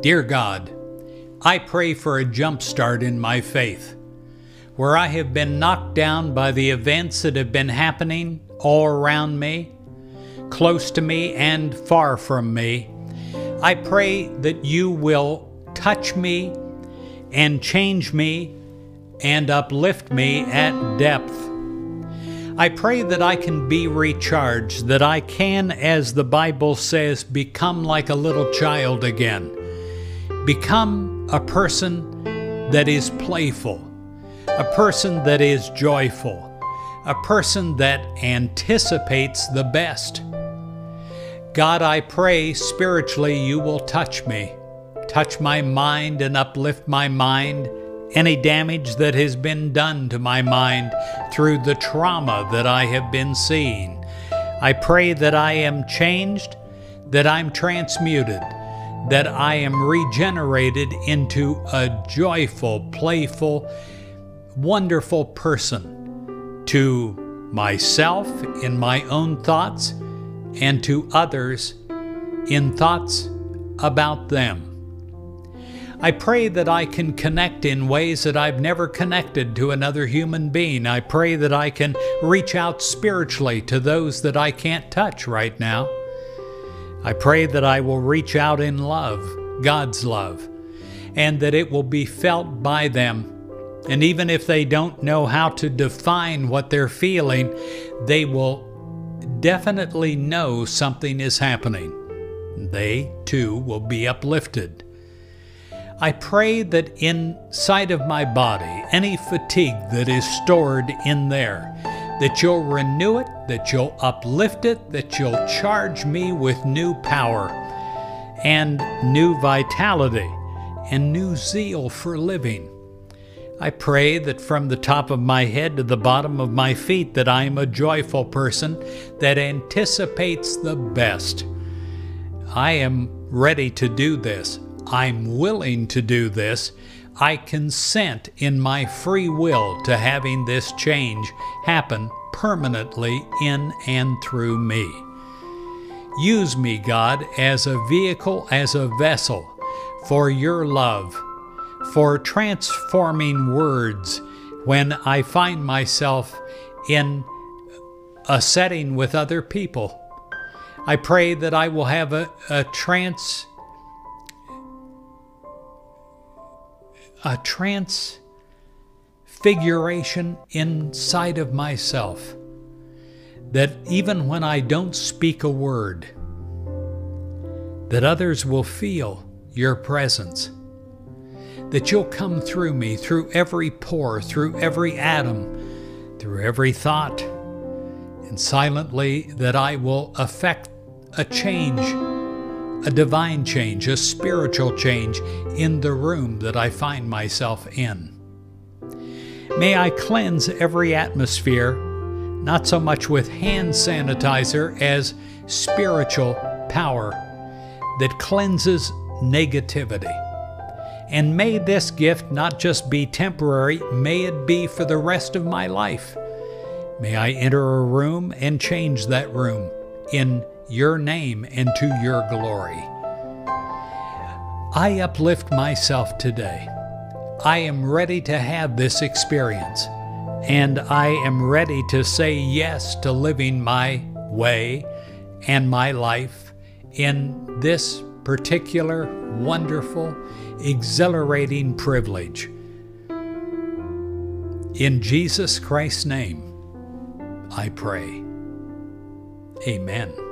Dear God, I pray for a jump start in my faith. Where I have been knocked down by the events that have been happening all around me, close to me and far from me, I pray that you will touch me and change me and uplift me at depth. I pray that I can be recharged, that I can, as the Bible says, become like a little child again. Become a person that is playful, a person that is joyful, a person that anticipates the best. God, I pray spiritually you will touch me, touch my mind and uplift my mind, any damage that has been done to my mind through the trauma that I have been seeing. I pray that I am changed, that I'm transmuted, that I am regenerated into a joyful, playful, wonderful person to myself in my own thoughts and to others in thoughts about them. I pray that I can connect in ways that I've never connected to another human being. I pray that I can reach out spiritually to those that I can't touch right now. I pray that I will reach out in love, God's love, and that it will be felt by them. And even if they don't know how to define what they're feeling, they will definitely know something is happening. They too will be uplifted. I pray that inside of my body, any fatigue that is stored in there, that you'll renew it, that you'll uplift it, that you'll charge me with new power and new vitality and new zeal for living. I pray that from the top of my head to the bottom of my feet that I am a joyful person that anticipates the best. I am ready to do this. I'm willing to do this. I consent in my free will to having this change happen permanently in and through me. Use me, God, as a vehicle, as a vessel for your love, for transforming words when I find myself in a setting with other people. I pray that I will have a, a a transfiguration inside of myself. That even when I don't speak a word, that others will feel your presence. That you'll come through me, through every pore, through every atom, through every thought, and silently that I will affect a change a divine change, a spiritual change in the room that I find myself in. May I cleanse every atmosphere, not so much with hand sanitizer as spiritual power that cleanses negativity. And may this gift not just be temporary, may it be for the rest of my life. May I enter a room and change that room in your name and to your glory. I uplift myself today. I am ready to have this experience, and I am ready to say yes to living my way and my life in this particular wonderful, exhilarating privilege. In Jesus Christ's name, I pray. Amen.